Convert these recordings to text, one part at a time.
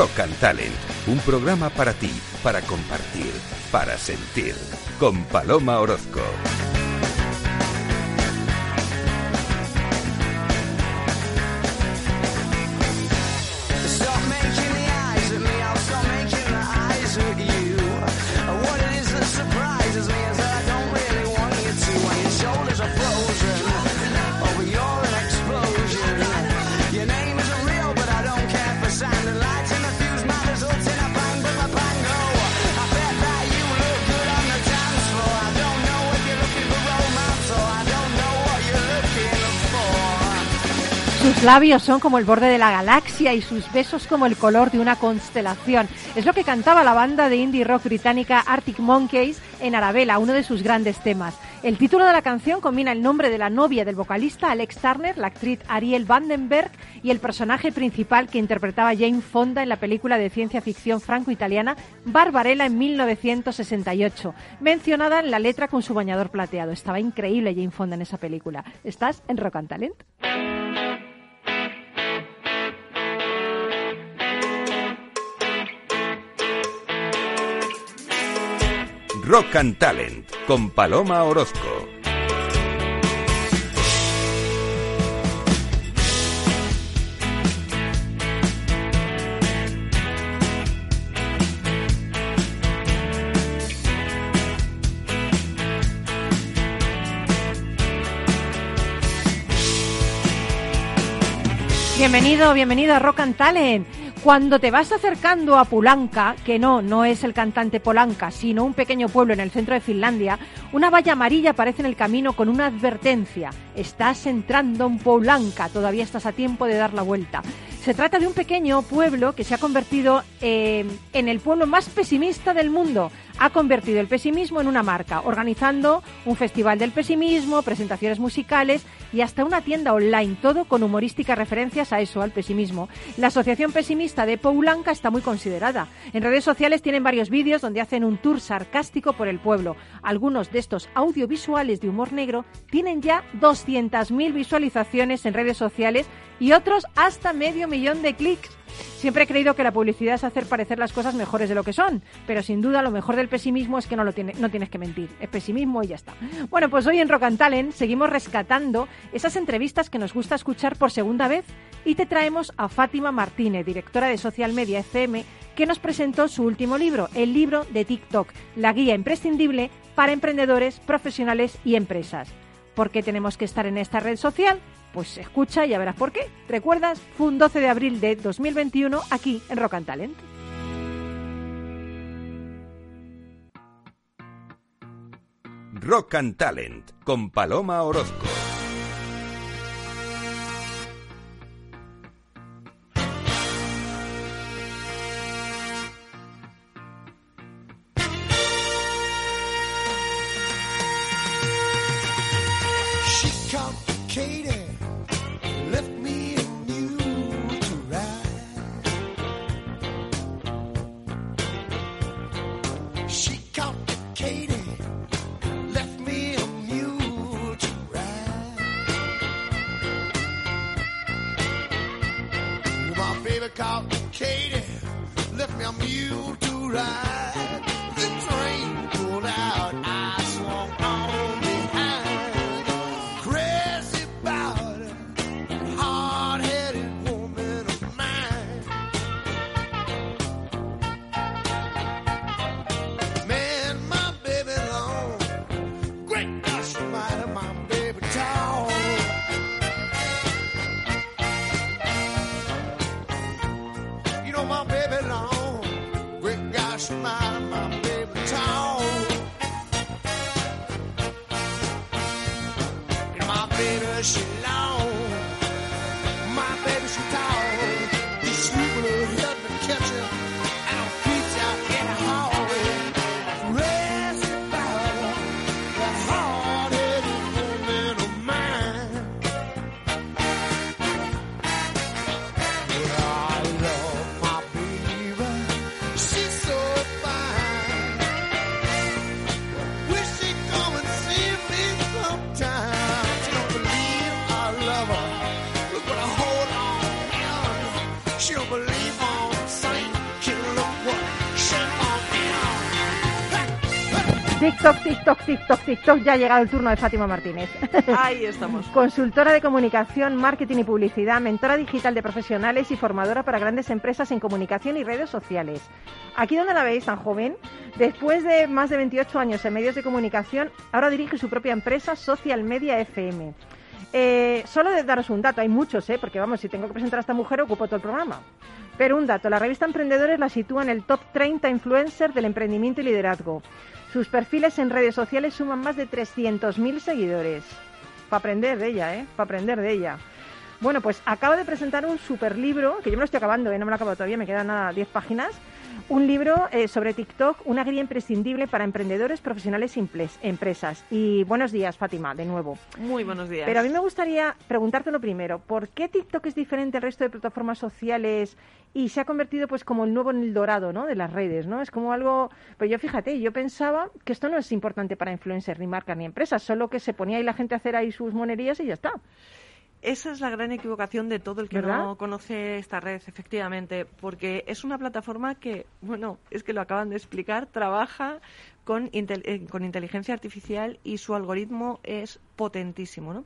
Rock and Talent, un programa para ti, para compartir, para sentir, con Paloma Orozco. Labios son como el borde de la galaxia y sus besos como el color de una constelación. Es lo que cantaba la banda de indie rock británica Arctic Monkeys en Arabella, uno de sus grandes temas. El título de la canción combina el nombre de la novia del vocalista Alex Turner, la actriz Ariel Vandenberg y el personaje principal que interpretaba Jane Fonda en la película de ciencia ficción franco-italiana Barbarella en 1968, mencionada en la letra con su bañador plateado. Estaba increíble Jane Fonda en esa película. ¿Estás en Rock and Talent? Rock and Talent, con Paloma Orozco. Bienvenido, bienvenido a Rock and Talent. Cuando te vas acercando a Pulanka, que no, no es el cantante Polanca, sino un pequeño pueblo en el centro de Finlandia, una valla amarilla aparece en el camino con una advertencia. Estás entrando en Pulanka, todavía estás a tiempo de dar la vuelta. Se trata de un pequeño pueblo que se ha convertido eh, en el pueblo más pesimista del mundo. Ha convertido el pesimismo en una marca, organizando un festival del pesimismo, presentaciones musicales y hasta una tienda online, todo con humorísticas referencias a eso, al pesimismo. La Asociación Pesimista de Poulanca está muy considerada. En redes sociales tienen varios vídeos donde hacen un tour sarcástico por el pueblo. Algunos de estos audiovisuales de humor negro tienen ya 200.000 visualizaciones en redes sociales y otros hasta medio millón de clics. Siempre he creído que la publicidad es hacer parecer las cosas mejores de lo que son, pero sin duda lo mejor del pesimismo es que no, lo no tienes que mentir. Es pesimismo y ya está. Bueno, pues hoy en Rock seguimos rescatando esas entrevistas que nos gusta escuchar por segunda vez y te traemos a Fátima Martínez, directora de Social Media FM, que nos presentó su último libro, el libro de TikTok, la guía imprescindible para emprendedores, profesionales y empresas. ¿Por qué tenemos que estar en esta red social? Pues escucha y ya verás por qué. ¿Recuerdas? Fue un 12 de abril de 2021 aquí en Rock and Talent. Rock and Talent, con Paloma Orozco. She complicated, TikTok, TikTok, TikTok, TikTok, ya ha llegado el turno de Fátima Martínez. Ahí estamos. Consultora de comunicación, marketing y publicidad, mentora digital de profesionales y formadora para grandes empresas en comunicación y redes sociales. Aquí donde la veis tan joven, después de más de 28 años en medios de comunicación, ahora dirige su propia empresa Social Media FM. Eh, solo de daros un dato, hay muchos, ¿eh? porque vamos, si tengo que presentar a esta mujer ocupo todo el programa. Pero un dato, la revista Emprendedores la sitúa en el top 30 influencer del emprendimiento y liderazgo. Sus perfiles en redes sociales suman más de 300.000 seguidores. Para aprender de ella, ¿eh? Para aprender de ella. Bueno, pues acaba de presentar un super libro, que yo me lo estoy acabando, ¿eh? no me lo he acabado todavía, me quedan nada 10 páginas. Un libro eh, sobre TikTok, una guía imprescindible para emprendedores, profesionales y empresas. Y buenos días, Fátima, de nuevo. Muy buenos días. Pero a mí me gustaría preguntarte lo primero, ¿por qué TikTok es diferente al resto de plataformas sociales y se ha convertido pues como el nuevo en el dorado, ¿no? de las redes, ¿no? Es como algo, pero yo fíjate, yo pensaba que esto no es importante para influencers ni marcas ni empresas, solo que se ponía ahí la gente a hacer ahí sus monerías y ya está. Esa es la gran equivocación de todo el que ¿Verdad? no conoce esta red, efectivamente, porque es una plataforma que, bueno, es que lo acaban de explicar, trabaja con, intel- eh, con inteligencia artificial y su algoritmo es potentísimo, ¿no?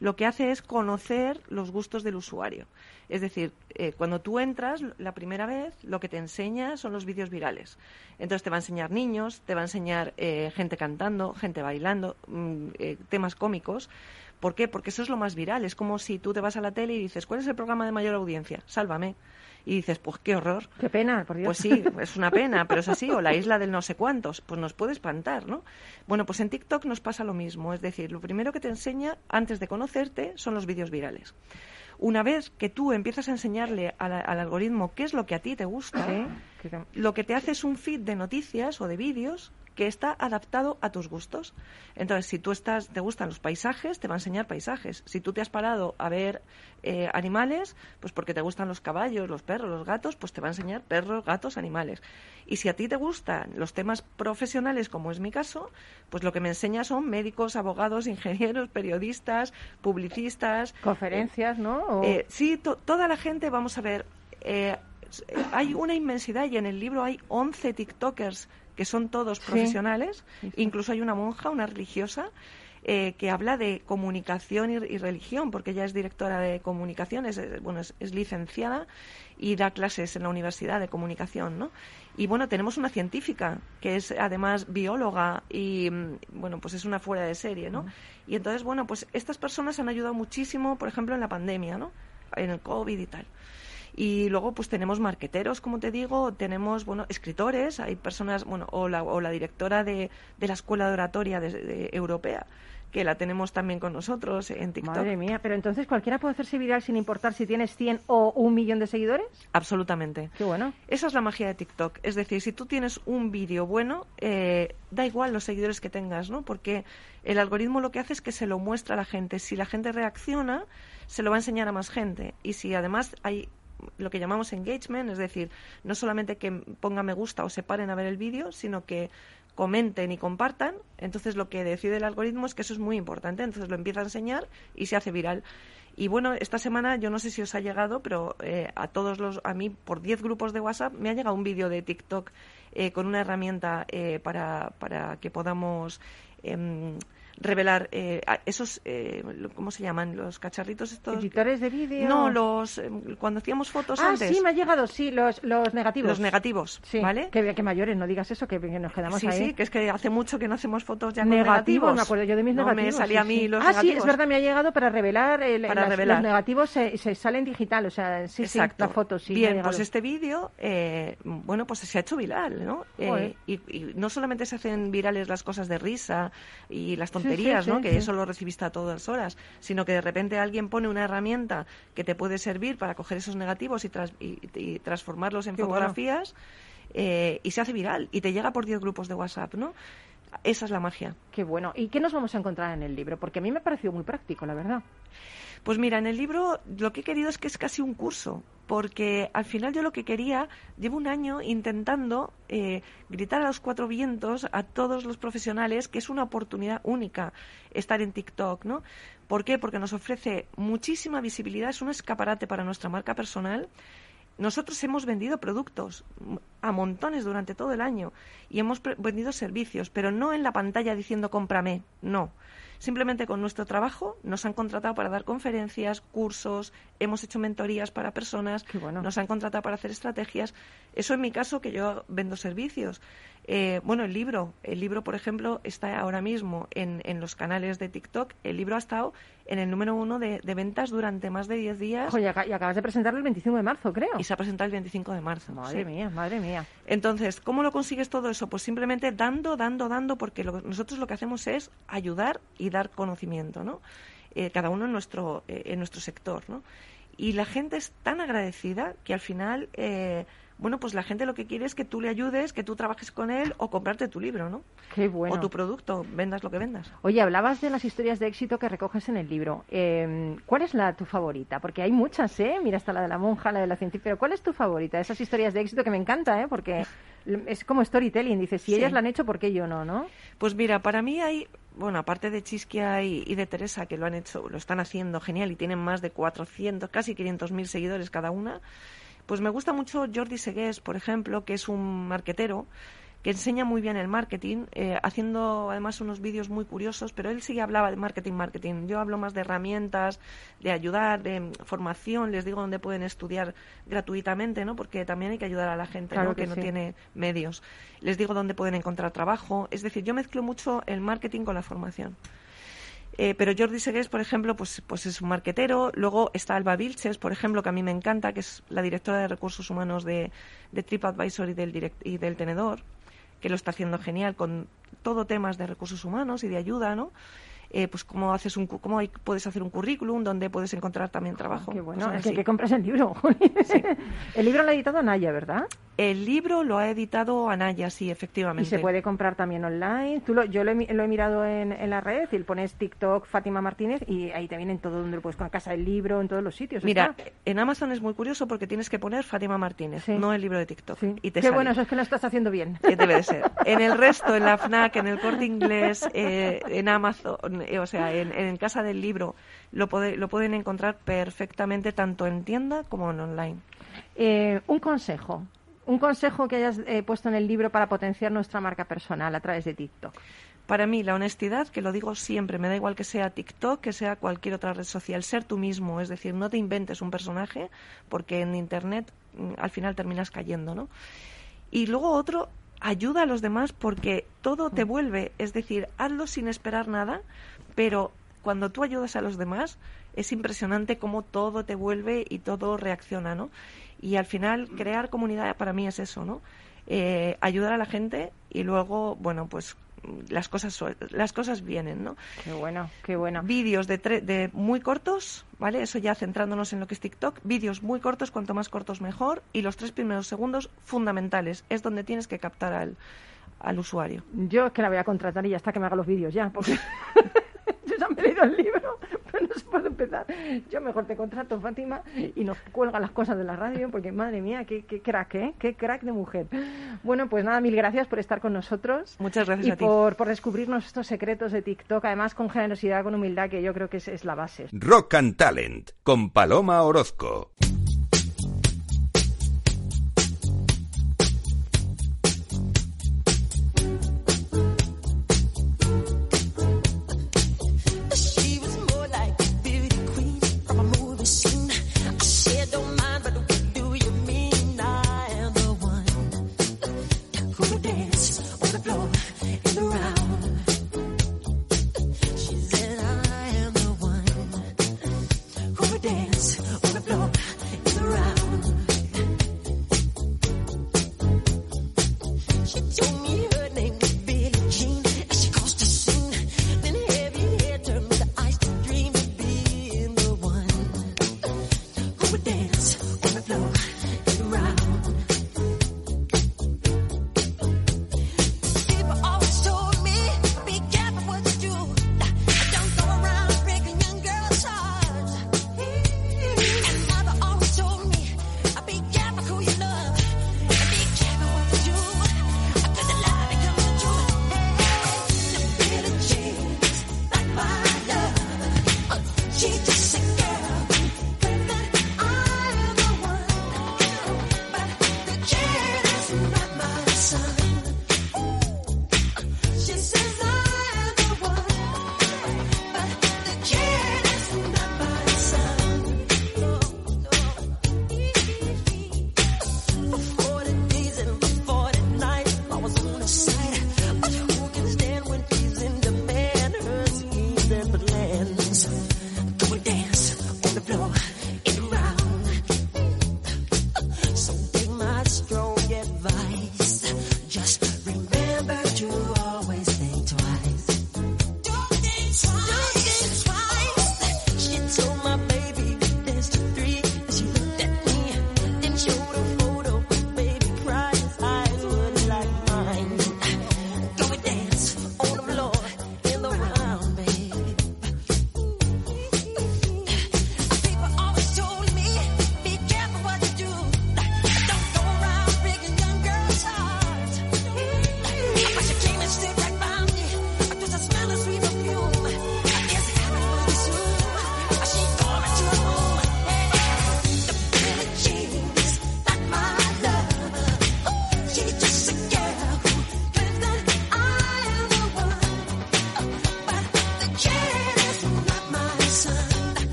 Lo que hace es conocer los gustos del usuario. Es decir, eh, cuando tú entras la primera vez, lo que te enseña son los vídeos virales. Entonces te va a enseñar niños, te va a enseñar eh, gente cantando, gente bailando, mm, temas cómicos. ¿Por qué? Porque eso es lo más viral. Es como si tú te vas a la tele y dices, ¿cuál es el programa de mayor audiencia? Sálvame. Y dices, pues qué horror. Qué pena, por Dios. Pues sí, es una pena, pero es así. O la isla del no sé cuántos, pues nos puede espantar, ¿no? Bueno, pues en TikTok nos pasa lo mismo. Es decir, lo primero que te enseña antes de conocerte son los vídeos virales. Una vez que tú empiezas a enseñarle al, al algoritmo qué es lo que a ti te gusta, Sí, lo que te hace es un feed de noticias o de vídeos que está adaptado a tus gustos. Entonces, si tú estás, te gustan los paisajes, te va a enseñar paisajes. Si tú te has parado a ver eh, animales, pues porque te gustan los caballos, los perros, los gatos, pues te va a enseñar perros, gatos, animales. Y si a ti te gustan los temas profesionales, como es mi caso, pues lo que me enseña son médicos, abogados, ingenieros, periodistas, publicistas, Conferencias, ¿no? O- eh, sí, to- toda la gente, vamos a ver, eh, hay una inmensidad y en el libro hay 11 TikTokers que son todos profesionales, Sí, incluso hay una monja, una religiosa, eh, que habla de comunicación y, y religión, porque ella es directora de comunicación, es, bueno, es, es licenciada y da clases en la Universidad de Comunicación, ¿no? Y bueno, tenemos una científica que es además bióloga y mm, bueno, pues es una fuera de serie, ¿no? Y entonces, bueno, pues estas personas han ayudado muchísimo, por ejemplo, en la pandemia, ¿no? En el COVID y tal. Y luego, pues tenemos marqueteros, como te digo, tenemos, bueno, escritores, hay personas, bueno, o la, o la directora de, de la Escuela de Oratoria de- de- Europea, que la tenemos también con nosotros en TikTok. Madre mía, pero entonces cualquiera puede hacerse viral sin importar si tienes 100 o un millón de seguidores. Absolutamente. Qué bueno. Esa es la magia de TikTok. Es decir, si tú tienes un vídeo bueno, eh, da igual los seguidores que tengas, ¿no? Porque el algoritmo lo que hace es que se lo muestra a la gente. Si la gente reacciona, se lo va a enseñar a más gente. Y si además hay lo que llamamos engagement, es decir, no solamente que pongan me gusta o se paren a ver el vídeo, sino que comenten y compartan, entonces lo que decide el algoritmo es que eso es muy importante, entonces lo empieza a enseñar y se hace viral. Y bueno, esta semana yo no sé si os ha llegado, pero eh, a todos los, a mí por 10 grupos de WhatsApp me ha llegado un vídeo de TikTok eh, con una herramienta eh, para, para que podamos em, revelar eh, esos, eh, ¿cómo se llaman? Los cacharritos estos. Editores de vídeo. No, los, em, cuando hacíamos fotos Ah, antes. sí, me ha llegado, sí, los, los negativos. Los negativos, Sí, ¿vale? que, que mayores, no digas eso, que, que nos quedamos Sí, ahí. sí, que es que hace mucho que no hacemos fotos ya con negativos, negativos. me acuerdo yo de mis no negativos. me salía sí, a mí los ah, sí, es verdad, me ha llegado para revelar. el- Para las- revelar. Los negativos se, se salen digital, o sea, sí, Exacto. sí, la foto, sí. Bien, pues este vídeo, eh, bueno, pues se ha hecho viral, ¿no? Eh, y, y no solamente se hacen virales las cosas de risa y las tonterías, sí, ¿no? Que eso lo recibiste a todas horas, sino que de repente alguien pone una herramienta que te puede servir para coger esos negativos y, tras- y- y transformarlos en Qué bueno. fotografías eh, y se hace viral y te llega por 10 grupos de WhatsApp, ¿no? Esa es la magia. Qué bueno. ¿Y qué nos vamos a encontrar en el libro? Porque a mí me ha parecido muy práctico, la verdad. Pues mira, en el libro lo que he querido es que es casi un curso, porque al final yo lo que quería, llevo un año intentando eh, gritar a los cuatro vientos a todos los profesionales que es una oportunidad única estar en TikTok, ¿no? ¿Por qué? Porque nos ofrece muchísima visibilidad, es un escaparate para nuestra marca personal. Nosotros hemos vendido productos. A montones durante todo el año y hemos vendido servicios, pero no en la pantalla diciendo cómprame, no. Simplemente con nuestro trabajo nos han contratado para dar conferencias, cursos, hemos hecho mentorías para personas, Qué bueno. nos han contratado para hacer estrategias. Eso en mi caso, que yo vendo servicios. Eh, bueno, el libro. El libro, por ejemplo, está ahora mismo en, en los canales de TikTok. El libro ha estado en el número uno de, de ventas durante más de 10 días aca- y acabas de presentarlo el 25 de marzo, creo. y se ha presentado el 25 de marzo. Madre sí. mía, madre mía. Entonces, ¿cómo lo consigues todo eso? Pues simplemente dando, dando, dando, porque lo- nosotros lo que hacemos es ayudar y dar conocimiento, ¿no? Eh, cada uno en nuestro, eh, en nuestro sector, ¿no? Y la gente es tan agradecida que al final, eh, bueno, pues la gente lo que quiere es que tú le ayudes, que tú trabajes con él o comprarte tu libro, ¿no? Qué bueno. O tu producto, vendas lo que vendas. Oye, hablabas de las historias de éxito que recoges en el libro. Eh, ¿Cuál es la tu favorita? Porque hay muchas, ¿eh? Mira, está la de la monja, la de la científica. Pero ¿cuál es tu favorita? Esas historias de éxito que me encanta, ¿eh? Porque es como storytelling. Dices, si Sí. ellas la han hecho, ¿por qué yo no, no? Pues mira, para mí hay, bueno, aparte de Chisquia y, y de Teresa, que lo han hecho, lo están haciendo genial y tienen más de 400, casi 500 mil seguidores cada una, pues me gusta mucho Jordi Segués, por ejemplo, que es un marquetero que enseña muy bien el marketing, eh, haciendo además unos vídeos muy curiosos, pero él sí hablaba de marketing, marketing. Yo hablo más de herramientas, de ayudar, de formación, les digo dónde pueden estudiar gratuitamente, ¿no? Porque también hay que ayudar a la gente, Claro ¿no? que Que, no tiene medios. Les digo dónde pueden encontrar trabajo. Es decir, yo mezclo mucho el marketing con la formación. Eh, pero Jordi Segués, por ejemplo, pues, pues es un marquetero. Luego está Alba Vilches, por ejemplo, que a mí me encanta, que es la directora de recursos humanos de, de TripAdvisor y del, direct- y del Tenedor, que lo está haciendo genial con todo temas de recursos humanos y de ayuda, ¿no? Eh, pues cómo haces un cómo hay- puedes hacer un currículum donde puedes encontrar también trabajo. Qué bueno, es que compras el libro. el libro lo ha editado Naya, ¿verdad? El libro lo ha editado Anaya, sí, Y efectivamente. se puede comprar también online. Tú lo, yo lo he, lo he mirado en, en la red y pones TikTok Fátima Martínez y ahí te vienen todo donde lo puedes con Casa del Libro, en todos los sitios. Mira, está. en Amazon es muy curioso porque tienes que poner Fátima Martínez, Sí. no el libro de TikTok. Sí. Y te Qué sale. bueno, eso es que lo estás haciendo bien. Eh, Debe de ser. En el resto, en la FNAC, en el Corte Inglés, eh, en Amazon, eh, o sea, en, en Casa del Libro, lo, pode- lo pueden encontrar perfectamente tanto en tienda como en online. Eh, un consejo. Un consejo que hayas eh, puesto en el libro para potenciar nuestra marca personal a través de TikTok. Para mí, la honestidad, que lo digo siempre, me da igual que sea TikTok, que sea cualquier otra red social, ser tú mismo, es decir, no te inventes un personaje, porque en Internet mm, al final terminas cayendo, ¿no? Y luego otro, ayuda a los demás porque todo te vuelve, es decir, hazlo sin esperar nada, pero cuando tú ayudas a los demás es impresionante cómo todo te vuelve y todo reacciona, ¿no? Y al final crear comunidad para mí es eso, ¿no? Eh, ayudar a la gente y luego, bueno, pues las cosas las cosas vienen, ¿no? Qué bueno, qué bueno. Vídeos de, tre- de muy cortos, ¿vale? Eso ya centrándonos en lo que es TikTok. Vídeos muy cortos, cuanto más cortos mejor. Y los tres primeros segundos fundamentales. Es donde tienes que captar al, al usuario. Yo es que la voy a contratar y ya está que me haga los vídeos ya, porque yo ya me he leído el libro, no se puede empezar. Yo mejor te contrato, Fátima, y nos cuelga las cosas de la radio, porque madre mía, qué, qué crack, ¿eh? Qué crack de mujer. Bueno, pues nada, mil gracias por estar con nosotros. Muchas gracias y a ti. por, por descubrirnos estos secretos de TikTok, además con generosidad, con humildad, que yo creo que es, es la base. Rock and Talent con Paloma Orozco.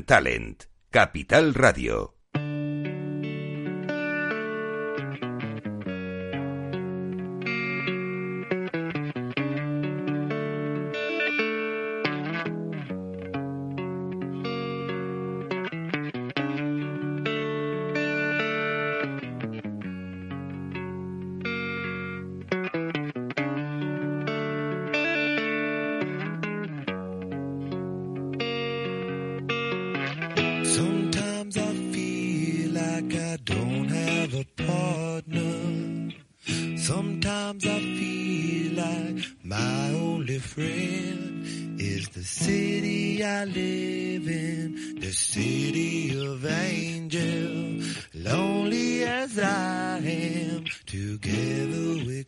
Talent, Capital Radio. city friend is the city I live in, the city of angels. Lonely as I am, together with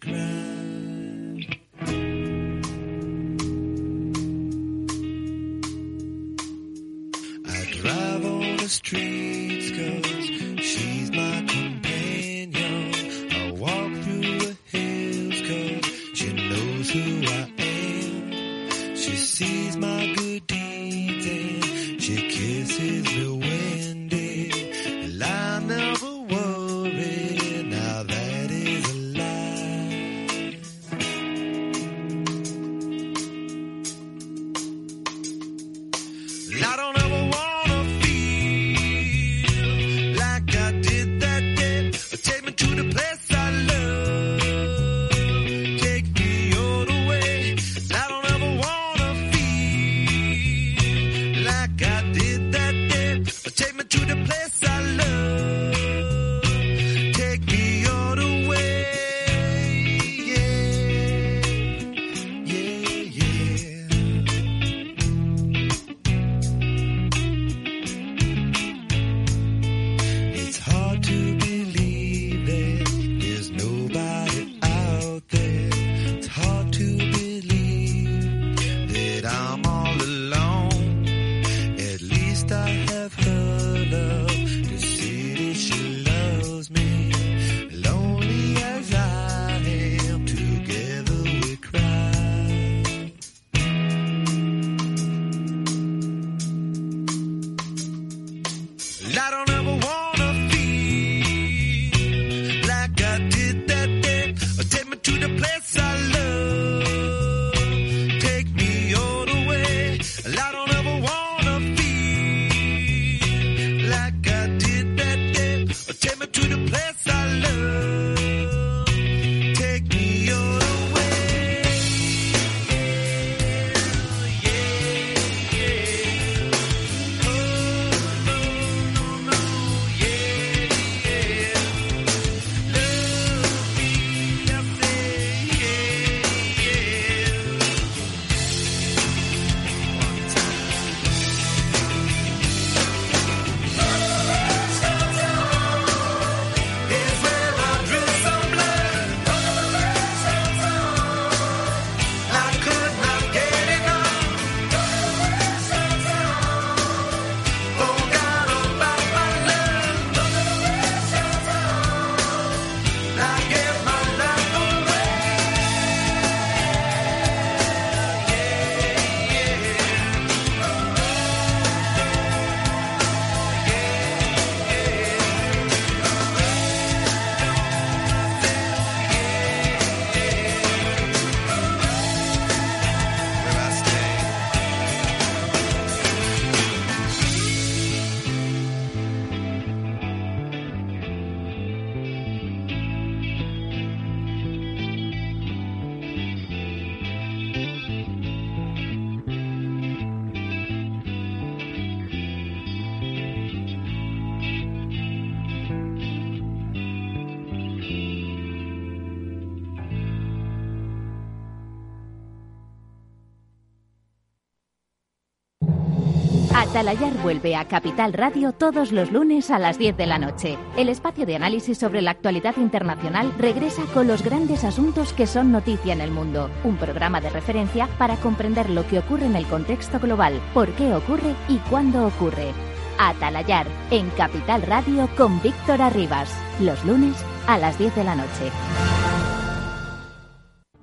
Atalayar vuelve a Capital Radio todos los lunes a las 10 de la noche. El espacio de análisis sobre la actualidad internacional regresa con los grandes asuntos que son noticia en el mundo. Un programa de referencia para comprender lo que ocurre en el contexto global, por qué ocurre y cuándo ocurre. Atalayar en Capital Radio con Víctor Arribas. Los lunes a las 10 de la noche.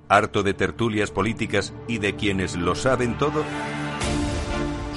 ¿Harto de tertulias políticas y de quienes lo saben todo?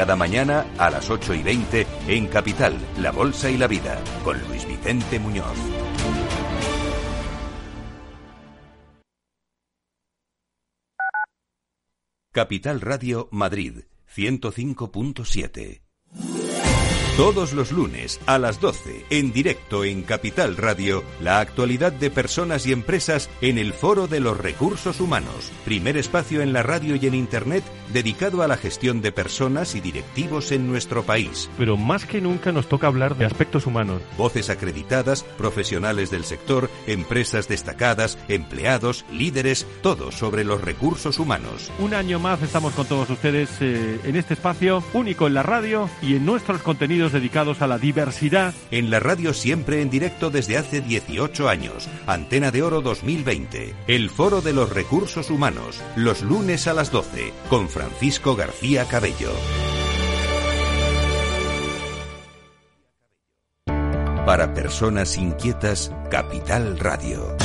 cada mañana a las 8 y 20 en Capital, La Bolsa y la Vida, con Luis Vicente Muñoz. Capital Radio Madrid, 105.7. Todos los lunes a las 12, en directo en Capital Radio, la actualidad de personas y empresas en el Foro de los Recursos Humanos, primer espacio en la radio y en Internet dedicado a la gestión de personas y directivos en nuestro país. Pero más que nunca nos toca hablar de aspectos humanos. Voces acreditadas, profesionales del sector, empresas destacadas, empleados, líderes, todo sobre los recursos humanos. Un año más estamos con todos ustedes eh, en este espacio único en la radio y en nuestros contenidos dedicados a la diversidad. En la radio siempre en directo desde hace 18 años. Antena de Oro 2020. El Foro de los Recursos Humanos. Los lunes a las 12. Con Francisco García Cabello. Para personas inquietas, Capital Radio.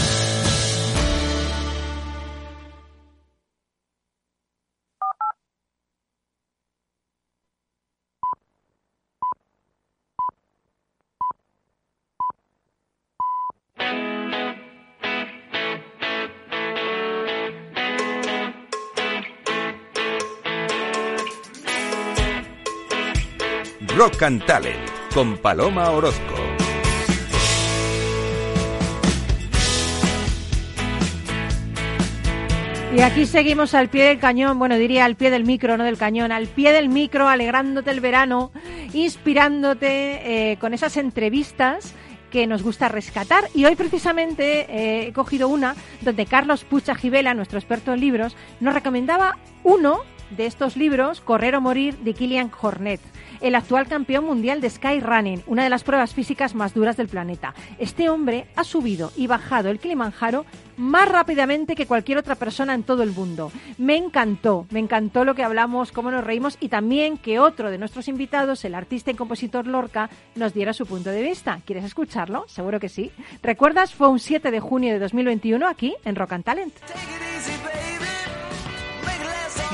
Rock and Talent con Paloma Orozco. Y aquí seguimos al pie del cañón, bueno, diría al pie del micro, no del cañón, al pie del micro, alegrándote el verano, inspirándote eh, con esas entrevistas que nos gusta rescatar. Y hoy precisamente eh, he cogido una donde Carlos Pucha Gibela, nuestro experto en libros, nos recomendaba uno de estos libros, Correr o Morir, de Kilian Hornet el actual campeón mundial de skyrunning, una de las pruebas físicas más duras del planeta. Este hombre ha subido y bajado el Kilimanjaro más rápidamente que cualquier otra persona en todo el mundo. Me encantó, me encantó lo que hablamos, cómo nos reímos y también que otro de nuestros invitados, el artista y compositor Lorca, nos diera su punto de vista. ¿Quieres escucharlo? Seguro que sí. ¿Recuerdas? Fue un 7 de junio de 2021 aquí en Rock and Talent.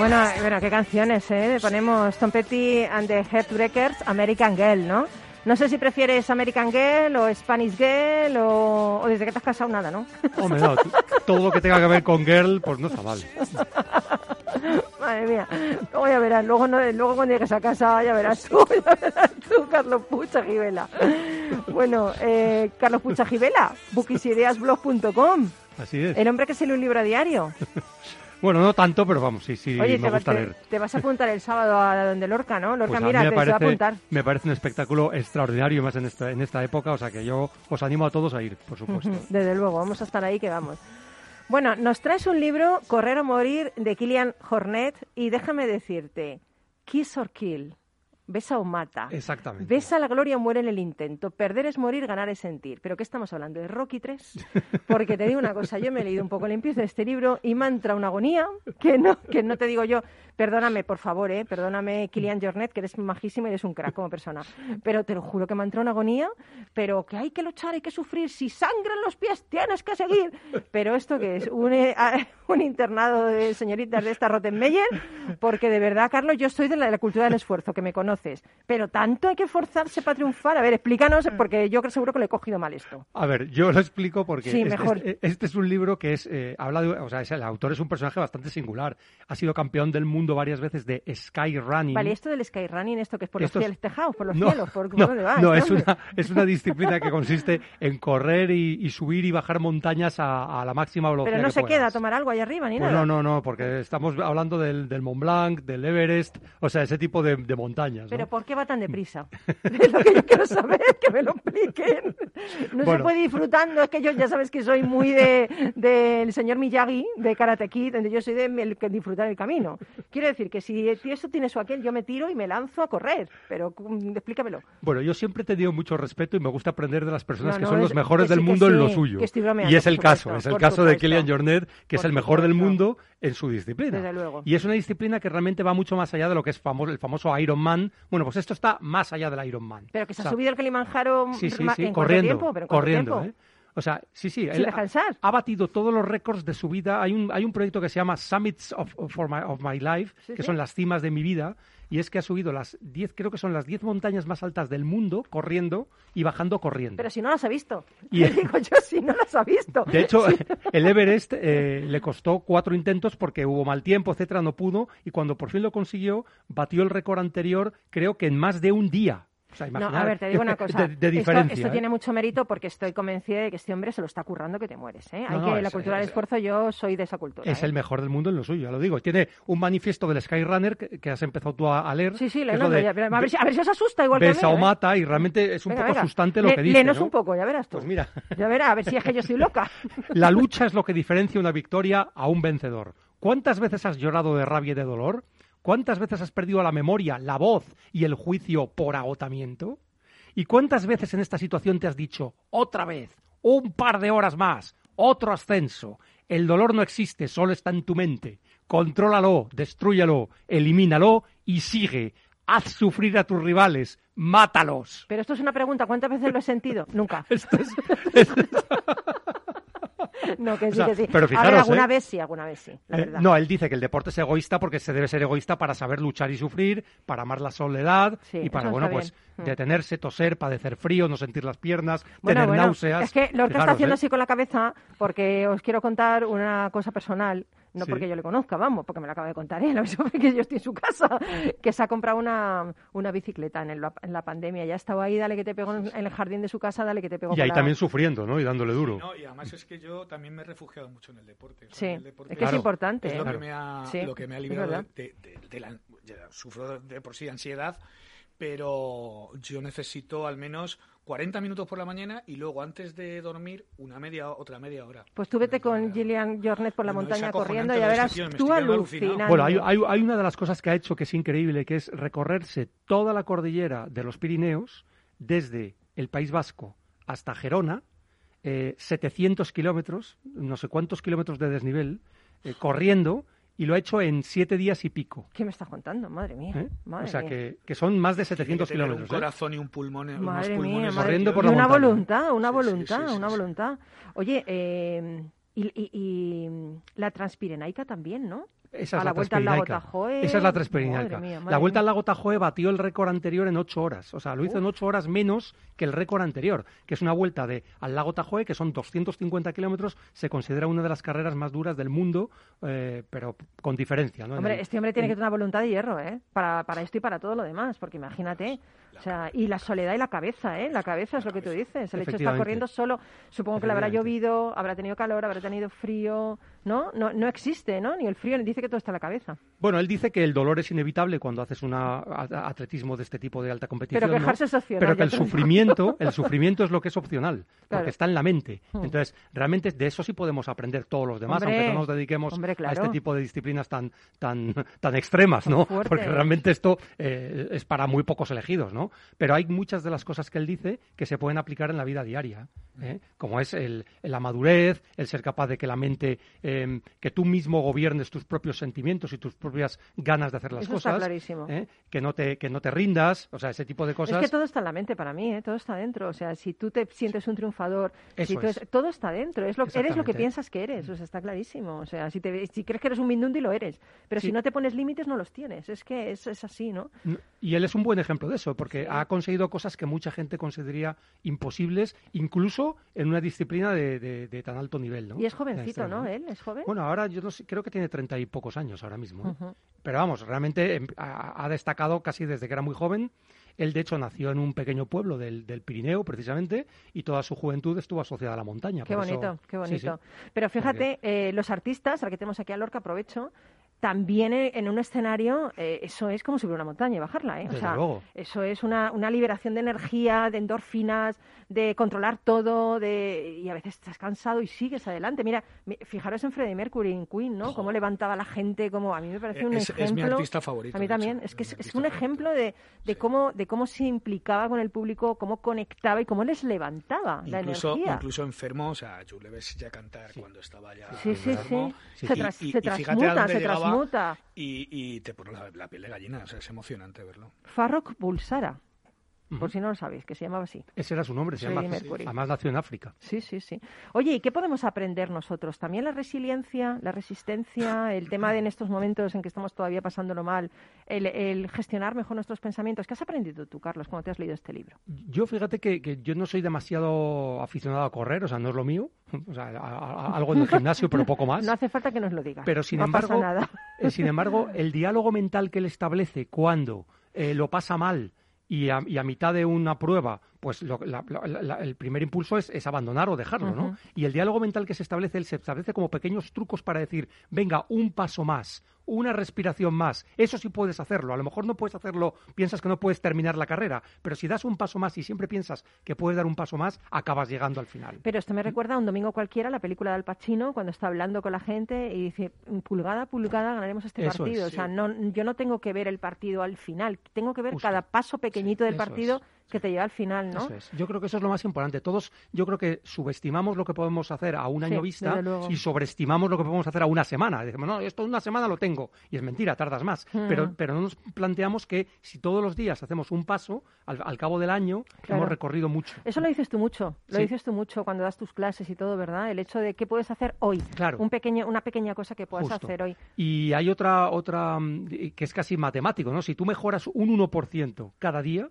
Bueno, bueno, qué canciones, ¿eh? Ponemos Tom Petty and the Heartbreakers, American Girl, ¿no? No sé si prefieres American Girl o Spanish Girl o, o desde que te has casado nada, ¿no? Hombre, no, todo lo que tenga que ver con girl, pues no está mal. Madre mía, luego ya verás, luego, no, luego cuando llegues a casa ya verás tú, ya verás tú, Carlos Pucha Gibela. Bueno, eh, Carlos Pucha Gibela, bookisideasblog.com, Así es. el hombre que se lee un libro a diario. Bueno, no tanto, pero vamos, sí, sí, Oye, me te, gusta leer. te vas a apuntar el sábado a donde Lorca, ¿no? Lorca, Pues mira, me te se va a parece, apuntar. me parece un espectáculo extraordinario más en esta, en esta época, o sea que yo os animo a todos a ir, por supuesto. Desde luego, vamos a estar ahí que vamos. Bueno, nos traes un libro, Correr o Morir, de Kilian Hornet, y déjame decirte, Kiss or Kill, besa o mata. Exactamente. Besa la gloria o muere en el intento. Perder es morir, ganar es sentir. ¿Pero qué estamos hablando? ¿De Rocky 3? Porque te digo una cosa, yo me he leído un poco el empiezo de este libro y me entra una agonía que no, que no te digo yo. Perdóname, por favor, ¿eh? perdóname, Kilian Jornet, que eres majísimo y eres un crack como persona. Pero te lo juro que me entra una agonía, pero que hay que luchar, hay que sufrir. Si sangran los pies, tienes que seguir. Pero esto que es un, eh, un internado de señoritas de esta Rottenmeier, porque de verdad, Carlos, yo soy de la, de la cultura del esfuerzo, que me conoces. Conoces. Pero tanto hay que forzarse para triunfar. A ver, explícanos, porque yo creo seguro que le he cogido mal esto. A ver, yo lo explico porque Sí, este, mejor. este- este es un libro que es eh, habla de, o sea, es- el autor es un personaje bastante singular. Ha sido campeón del mundo varias veces de skyrunning. Vale, esto del skyrunning, esto que es por Esto los es- cielos tejados, por los no, cielos, por, no, dónde va. no, es una, es una disciplina que consiste en correr y, y subir y bajar montañas a, a la máxima velocidad. Pero no que se queda puedas. a tomar algo ahí arriba ni Pues nada. no, no, no, porque estamos hablando del, del Mont Blanc, del Everest, o sea, ese tipo de, de montañas. ¿No? Pero ¿por qué va tan deprisa? es lo que yo quiero saber, que me lo expliquen. No se Bueno. puede ir disfrutando, es que yo ya sabes que soy muy de del señor Miyagi, de Karate Kid, donde yo soy de el que disfrutar el camino. Quiero decir que si eso tiene su aquel, yo me tiro y me lanzo a correr, pero mm, explícamelo. Bueno, yo siempre he tenido mucho respeto y me gusta aprender de las personas No, que no, son es- los mejores del sí, mundo en lo sí, suyo. y es el caso, supuesto, es el caso de supuesto. Kilian Jornet, que es Por el mejor del supuesto. mundo en su disciplina. Desde luego. Y es una disciplina que realmente va mucho más allá de lo que es famoso, el famoso Bueno, pues esto está más allá del Ironman. Pero que se O ha subido el Kilimanjaro Sí, sí, ma- sí, ¿en cuánto corriendo, tiempo? ¿Pero corriendo, tiempo? ¿eh? O sea, sí, sí. Él ha- descansar. Ha batido todos los récords de su vida. Hay un, hay un proyecto que se llama Summits of, of- for my, of my Life, Sí, que sí. son las cimas de mi vida, y es que ha subido las 10, creo que son las 10 montañas más altas del mundo, corriendo y bajando corriendo. Pero si no las ha visto. Y- Y digo yo, si no las ha visto. De hecho, el Everest eh, le costó cuatro intentos porque hubo mal tiempo, etcétera, no pudo, y cuando por fin lo consiguió, batió el récord anterior, creo que en más de un día. O sea, No, a ver, te digo una cosa. De, de Esto- diferencia. Esto, ¿eh? tiene mucho mérito porque estoy convencida de que este hombre se lo está currando que te mueres. ¿eh? Hay No, que la es- cultura del es- esfuerzo, yo soy de esa cultura. Es ¿eh? el mejor del mundo en lo suyo, ya lo digo. Tiene un manifiesto del Skyrunner que, que has empezado tú a, a leer. Sí, sí, que le es lo no, de- ya, a, ver si, a ver si os asusta igual que a mí. besa o ¿eh? mata y realmente es un Venga, poco venga. asustante lo Le- que dice. léenos ¿no? un poco, ya verás tú. Pues mira, Ya verás, a ver si es que yo soy loca. la lucha es lo que diferencia una victoria a un vencedor. ¿Cuántas veces has llorado de rabia y de dolor? ¿Cuántas veces has perdido la memoria, la voz y el juicio por agotamiento? ¿Y cuántas veces en esta situación te has dicho, otra vez, un par de horas más, otro ascenso? El dolor no existe, solo está en tu mente. Contrólalo, destrúyalo, elimínalo y sigue. Haz sufrir a tus rivales, mátalos. Pero esto es una pregunta, ¿cuántas veces lo he sentido? Nunca. Esto es- esto es- No, que O sí, sea, que sí. pero a ver, fijaros, alguna ¿eh? vez sí, alguna vez sí, la Eh, no, él dice que el deporte es egoísta porque se debe ser egoísta para saber luchar y sufrir, para amar la soledad Sí, y para, bueno, está pues bien. Mm. detenerse, toser, padecer frío, no sentir las piernas, Bueno, tener bueno, náuseas. Es que Lorca está Fijaros, haciendo ¿eh? así con la cabeza porque os quiero contar una cosa personal, no Sí. porque yo le conozca, vamos, porque me lo acaba de contar él, porque yo estoy en su casa, que se ha comprado una, una bicicleta en, el- en la pandemia. Ya estaba ahí, dale que te pego en en el jardín de su casa, dale que te pego Y ahí la- también sufriendo, ¿no? Y dándole duro. No, y además es que yo también me he refugiado mucho en el deporte. O sea, Sí, el deporte es que es Claro. importante. es lo, ¿eh? que me ha, Sí, lo que me ha es librado verdad. de, de- de la, ya sufro de por sí ansiedad, pero yo necesito al menos 40 minutos por la mañana y luego antes de dormir una media otra media hora. Pues tú vete con Gillian Jornet por la Bueno, montaña corriendo y ya verás tío, tú alucinando. Bueno, hay, hay- hay una de las cosas que ha hecho que es increíble, que es recorrerse toda la cordillera de los Pirineos, desde el País Vasco hasta Gerona, eh, 700 kilómetros, no sé cuántos kilómetros de desnivel, eh, corriendo, y lo ha hecho en siete días y pico. ¿Qué me estás contando? Madre mía. ¿eh? Madre o sea, mía. que, que son más de Tiene que 700 tener kilómetros. un ¿eh? corazón y un pulmón, unos Madre mía, pulmones madre corriendo mía. por Y una montaña. voluntad, una Sí, sí, voluntad, sí, sí, una sí. voluntad. Oye, eh, y, y- y, la transpirenaica también, ¿no? Esa A es la la vuelta al lago Transpirenaica. Tajoe. Esa es la mía, La vuelta al lago Tajoe batió el récord anterior en ocho horas. O sea, lo hizo en ocho horas menos que el récord anterior, que es una vuelta de al lago Tajoe, que son 250 kilómetros. Se considera una de las carreras más duras del mundo, eh, pero con diferencia. ¿no? Hombre, el- este hombre tiene que tener una voluntad de hierro, ¿eh? Para, para esto y para todo lo demás, porque imagínate. O sea, y la soledad y la cabeza, ¿eh? La cabeza es lo que tú dices. El hecho de estar corriendo solo, supongo que le habrá llovido, habrá tenido calor, habrá tenido frío, ¿no? No, no existe, ¿no? Ni el frío, ni dice que todo está en la cabeza. Bueno, él dice que el dolor es inevitable cuando haces un atletismo de este tipo de alta competición. Pero ¿no? quejarse es opcional, Pero que el sufrimiento, el sufrimiento es lo que es opcional, Claro. porque está en la mente. Hmm. Entonces, realmente de eso sí podemos aprender todos los demás, Hombre, aunque no nos dediquemos hombre, a este tipo de disciplinas tan, tan, tan extremas, ¿no? Porque realmente esto eh, es para muy pocos elegidos, ¿no? Pero hay muchas de las cosas que él dice que se pueden aplicar en la vida diaria, ¿eh? como es el, la madurez, el ser capaz de que la mente, eh, que tú mismo gobiernes tus propios sentimientos y tus propias ganas de hacer las Eso está cosas, clarísimo. ¿eh? que no te que no te rindas, o sea, ese tipo de cosas. Es que todo está en la mente para mí, ¿eh? todo está dentro. O sea, si tú te sientes un triunfador, si Eso tú es. todo está dentro. Es lo, eres lo que piensas que eres, o sea, está clarísimo. O sea, si, te, si crees que eres un mindundi, lo eres. Pero Sí. si no te pones límites, no los tienes. Es que es, es así, ¿no? Y él es un buen ejemplo de eso, porque ha conseguido cosas que mucha gente consideraría imposibles, incluso en una disciplina de, de- de tan alto nivel. ¿no? Y es En jovencito, ¿no? Él es joven. Bueno, ahora yo no sé, creo que tiene treinta y pocos años ahora mismo. ¿eh? Pero vamos, realmente em, ha, ha destacado casi desde que era muy joven. Él, de hecho, nació en un pequeño pueblo del, del Pirineo, precisamente, y toda su juventud estuvo asociada a la montaña. Qué eso- bonito, qué sí, sí. bonito. Pero fíjate, eh, los artistas, ahora que tenemos aquí a Lorca, aprovecho, también eh, en un escenario, eh, eso es como subir una montaña y bajarla, ¿eh? O Desde sea, luego. eso es una, una liberación de energía, de endorfinas, de controlar todo, de y a veces estás cansado y sigues adelante. Mira, mi- fijaros en Freddie Mercury, en Queen, ¿no? Cómo levantaba a la gente, como a mí me parece un Es- es mi ejemplo. artista favorito, A mí también, hecho, es que es es, un ejemplo de, de cómo de cómo se implicaba con el público, cómo conectaba y cómo les levantaba la incluso, energía. incluso enfermo, o sea, tú le ves ya cantar cuando estaba ya Sí, sí, enfermo, sí. Se tras- y- se y fíjate a transmuta, dónde se llegaba transmuta. Y, y te pone la, la piel de gallina, o sea, es emocionante verlo. Farrokh Bulsara, por si no lo sabéis, que se llamaba así. Ese era su nombre, se llama. Además nació en África. Sí, sí, sí. Oye, ¿y qué podemos aprender nosotros? También la resiliencia, la resistencia, el tema de en estos momentos en que estamos todavía pasándolo mal, el, el gestionar mejor nuestros pensamientos. ¿Qué has aprendido tú, Carlos, cuando te has leído este libro? Yo fíjate que, que yo no soy demasiado aficionado a correr, o sea, no es lo mío. O sea, a- a- algo en el gimnasio, pero poco más. No hace falta que nos lo digas. Pero sin no embargo, pasa nada. eh, sin embargo, el diálogo mental que él establece cuando eh, lo pasa mal y a, y a mitad de una prueba, pues lo- la- la- la- el primer impulso es, es abandonar o dejarlo, ¿no? Y el diálogo mental que se establece, él se establece como pequeños trucos para decir, venga, un paso más, una respiración más. Eso sí puedes hacerlo. A lo mejor no puedes hacerlo, piensas que no puedes terminar la carrera, pero si das un paso más y siempre piensas que puedes dar un paso más, acabas llegando al final. Pero esto me recuerda a un domingo cualquiera, la película de Al Pacino, cuando está hablando con la gente y dice, pulgada a pulgada ganaremos este Eso partido. es, o sea, sí. no, yo no tengo que ver el partido al final, tengo que ver Justo. cada paso pequeñito del partido es. Que te lleva al final, ¿no? Eso es. Yo creo que eso es lo más importante. Todos, yo creo que subestimamos lo que podemos hacer a un Sí, año vista y sobreestimamos lo que podemos hacer a una semana. Decimos, no, esto en una semana lo tengo. Y es mentira, tardas más. Mm. Pero, pero no nos planteamos que si todos los días hacemos un paso, al, al cabo del año Claro. hemos recorrido mucho. Eso lo dices tú mucho, lo Sí. dices tú mucho cuando das tus clases y todo, ¿verdad? El hecho de qué puedes hacer hoy, Claro. un pequeño, una pequeña cosa que puedas Justo. hacer hoy. Y hay otra, otra mm, que es casi matemático, ¿no? Si tú mejoras un 1% cada día,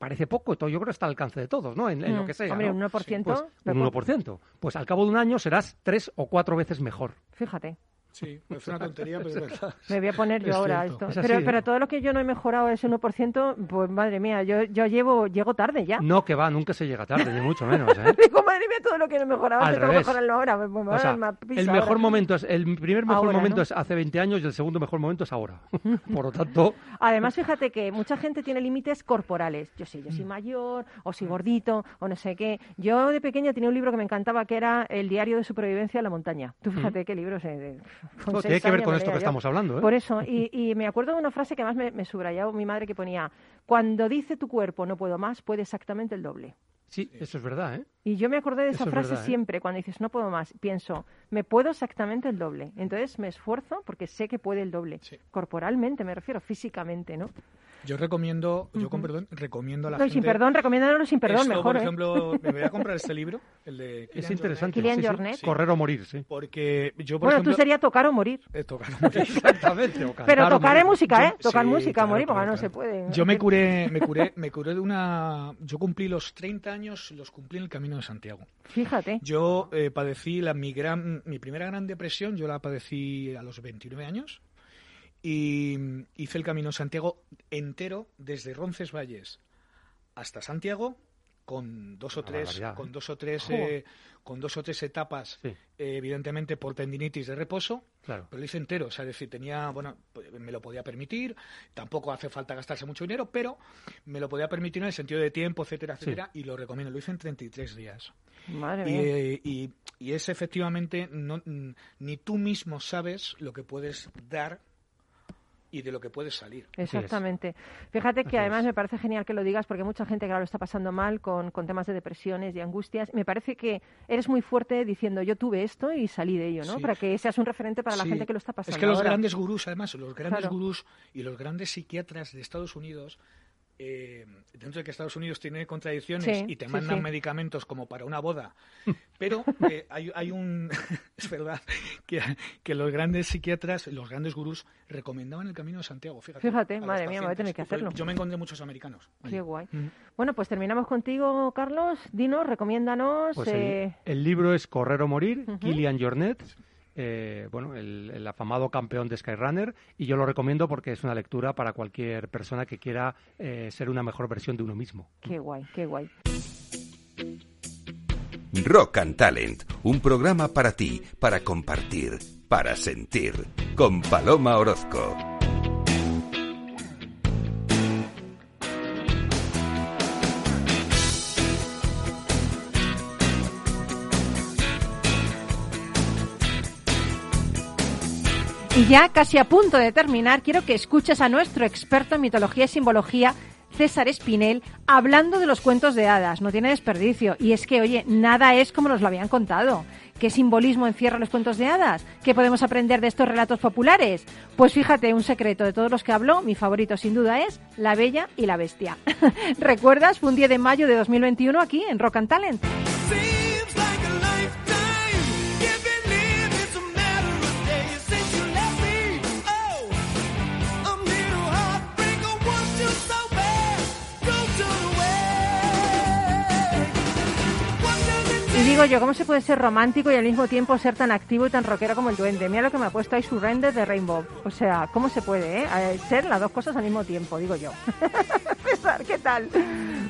parece poco, todo yo creo que está al alcance de todos, ¿no? En, en lo Mm, que sea. hombre, ¿no? un 1%, Pues, un acuerdo. 1%. Pues al cabo de un año serás tres o cuatro veces mejor. Fíjate, Sí, es una tontería, pero es verdad. me voy a poner yo Es ahora cierto. esto. Es pero, pero todo lo que yo no he mejorado ese 1%, pues madre mía, yo, yo llevo, llego tarde ya. No, que va, nunca se llega tarde, ni mucho menos, ¿eh? Digo, madre mía, todo lo que no he mejorado, Al tengo que revés. mejorarlo ahora. Pues, O sea, me pisa el mejor ahora. momento es el primer mejor Ahora, momento ¿no? es hace 20 años y el segundo mejor momento es ahora. Por lo tanto, Además, fíjate que mucha gente tiene límites corporales. Yo sé, yo Mm. soy mayor, o soy gordito, o no sé qué. Yo de pequeña tenía un libro que me encantaba que era El diario de supervivencia en la montaña. Tú fíjate qué libro se... de- con tiene que ver con esto que yo. estamos hablando, ¿eh? Por eso, y, y me acuerdo de una frase que más me, me subrayó mi madre que ponía, cuando dice tu cuerpo no puedo más, puede exactamente el doble. Sí, eso es verdad, ¿eh? Y yo me acordé de esa es frase verdad, ¿eh? siempre, cuando dices no puedo más, pienso, me puedo exactamente el doble. Entonces me esfuerzo porque sé que puede el doble. Sí. Corporalmente, me refiero, físicamente, ¿no? Yo recomiendo, yo con perdón, recomiendo a la No, gente... sin perdón, recomiéndanoslo sin perdón, Esto, mejor, por ¿eh? ejemplo, me voy a comprar este libro, el de Es Kylian interesante. Kylian sí, sí. Jornet. Correr o morir, sí. Porque yo, por Bueno, ejemplo... tú sería tocar o morir. eh, tocar, morir. Exactamente. o Pero o tocar es música, ¿eh? Yo- Tocar sí, música, claro, morir, porque claro, no claro. se puede. Yo me curé, me curé, me curé de una... Yo cumplí los 30 años, los cumplí en el Camino de Santiago. Fíjate. Yo eh, padecí la, mi, gran, mi primera gran depresión, yo la padecí a los 29 años y hice el Camino Santiago entero desde Roncesvalles hasta Santiago con dos o Una tres barbaridad, con ¿eh? dos o tres eh, con dos o tres etapas Sí. eh, evidentemente por tendinitis de reposo Claro. pero lo hice entero, o sea, es decir, tenía, bueno, pues, me lo podía permitir, tampoco hace falta gastarse mucho dinero, pero me lo podía permitir en el sentido de tiempo, etcétera, Sí. etcétera, y lo recomiendo, lo hice en 33 días. Madre Y, mía. eh, y- y es efectivamente, no, ni tú mismo sabes lo que puedes dar y de lo que puede salir. Exactamente. Fíjate que Así además es. me parece genial que lo digas porque mucha gente, claro, lo está pasando mal con, con temas de depresiones y angustias. Me parece que eres muy fuerte diciendo yo tuve esto y salí de ello, ¿no? Sí. Para que seas un referente para la gente que lo está pasando. Es que los ahora. grandes gurús, además, los grandes Claro. gurús y los grandes psiquiatras de Estados Unidos, eh, dentro de que Estados Unidos tiene contradicciones Sí, y te mandan sí. medicamentos como para una boda, pero eh, hay, hay un... es verdad que, que los grandes psiquiatras, los grandes gurús, recomendaban el Camino de Santiago, fíjate. Madre mía, me voy a tener que hacerlo. Yo me encontré muchos americanos. allí. Qué guay. Mm. Bueno, pues terminamos contigo, Carlos. Dinos, recomiéndanos. Pues eh, el, el libro es Correr o Morir, Ujú. Kilian Jornet, eh, bueno, el, el afamado campeón de Skyrunner, y yo lo recomiendo porque es una lectura para cualquier persona que quiera eh, ser una mejor versión de uno mismo. Qué guay, qué guay. Rock and Talent, un programa para ti, para compartir, para sentir, con Paloma Orozco. Y ya casi a punto de terminar, quiero que escuches a nuestro experto en mitología y simbología, César Espinel, hablando de los cuentos de hadas. No tiene desperdicio. Y es que, oye, nada es como nos lo habían contado. ¿Qué simbolismo encierran los cuentos de hadas? ¿Qué podemos aprender de estos relatos populares? Pues fíjate, un secreto de todos los que habló, mi favorito sin duda es La Bella y la Bestia. ¿Recuerdas? Fue un 10 de mayo de 2021 aquí en Rock and Talent. Seems digo yo, ¿cómo se puede ser romántico y al mismo tiempo ser tan activo y tan rockero como el duende? Mira lo que me ha puesto ahí Surrender de Rainbow. O sea, ¿cómo se puede, eh? Ser las dos cosas al mismo tiempo, digo yo. César, ¿qué tal?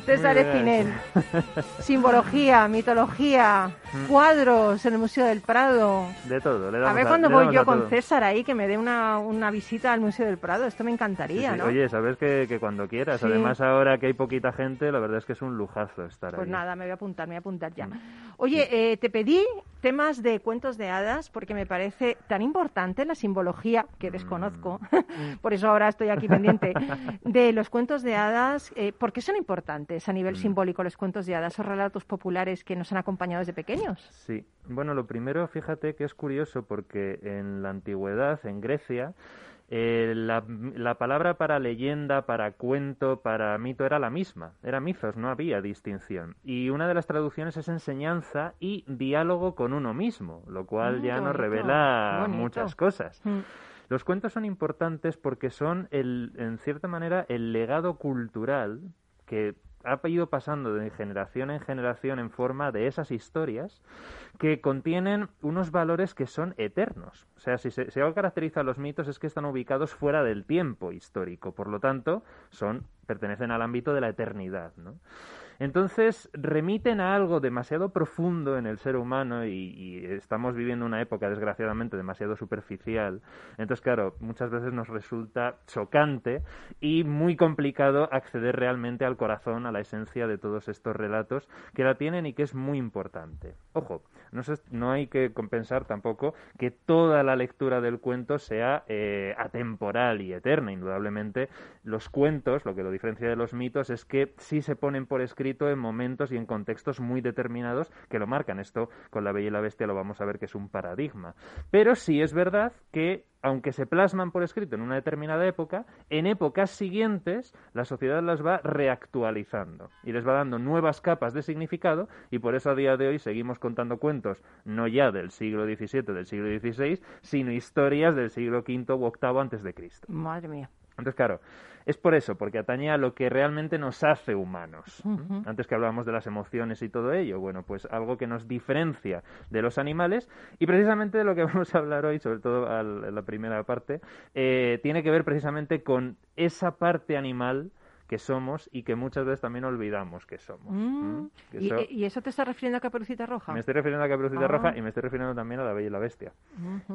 César. Espinel. Simbología, mitología, Mm. cuadros en el Museo del Prado. De todo. Le A ver cuándo voy yo con todo. César ahí, que me dé una, una visita al Museo del Prado. Esto me encantaría, sí. ¿no? Oye, sabes que, que cuando quieras. Sí. Además, ahora que hay poquita gente, la verdad es que es un lujazo estar Pues ahí. nada, me voy a apuntar, me voy a apuntar ya. Oye, eh, te pedí temas de cuentos de hadas porque me parece tan importante la simbología que desconozco, por eso ahora estoy aquí pendiente, de los cuentos de hadas. Eh, ¿Por qué son importantes a nivel simbólico los cuentos de hadas, esos relatos populares que nos han acompañado desde pequeños? Sí, bueno, lo primero, fíjate que es curioso porque en la antigüedad, en Grecia, eh, la, la palabra para leyenda, para cuento, para mito era la misma, era mitos, no había distinción. Y una de las traducciones es enseñanza y diálogo con uno mismo, lo cual ya nos revela bonito. muchas cosas. Los cuentos son importantes porque son, el, en cierta manera, el legado cultural que ha ido pasando de generación en generación en forma de esas historias que contienen unos valores que son eternos. O sea, si, se, algo caracteriza a los mitos es que están ubicados fuera del tiempo histórico, por lo tanto, son pertenecen al ámbito de la eternidad, ¿no? Entonces remiten a algo demasiado profundo en el ser humano y, estamos viviendo una época desgraciadamente demasiado superficial. Entonces, claro, muchas veces nos resulta chocante y muy complicado acceder realmente al corazón, a la esencia de todos estos relatos que la tienen y que es muy importante. Ojo, no, no hay que compensar tampoco que toda la lectura del cuento sea eh, atemporal y eterna. Indudablemente, los cuentos, lo que lo diferencia de los mitos, es que sí se ponen por escrito en momentos y en contextos muy determinados que lo marcan. Esto con la Bella y la Bestia lo vamos a ver que es un paradigma. Pero sí es verdad que aunque se plasman por escrito en una determinada época, en épocas siguientes la sociedad las va reactualizando y les va dando nuevas capas de significado y por eso a día de hoy seguimos contando cuentos no ya del siglo XVII, del siglo XVI, sino historias del siglo V u VIII antes de Cristo. Madre mía. Entonces, claro, es por eso, porque atañe a lo que realmente nos hace humanos. Antes que hablábamos de las emociones y todo ello, bueno, pues algo que nos diferencia de los animales y precisamente de lo que vamos a hablar hoy, sobre todo al- en la primera parte, eh, tiene que ver precisamente con esa parte animal que somos y que muchas veces también olvidamos que somos. Mm. ¿Mm? Que ¿Y, eso- y eso te está refiriendo a Caperucita Roja? me estoy refiriendo a Caperucita Ah. Roja y me estoy refiriendo también a La Bella y la Bestia.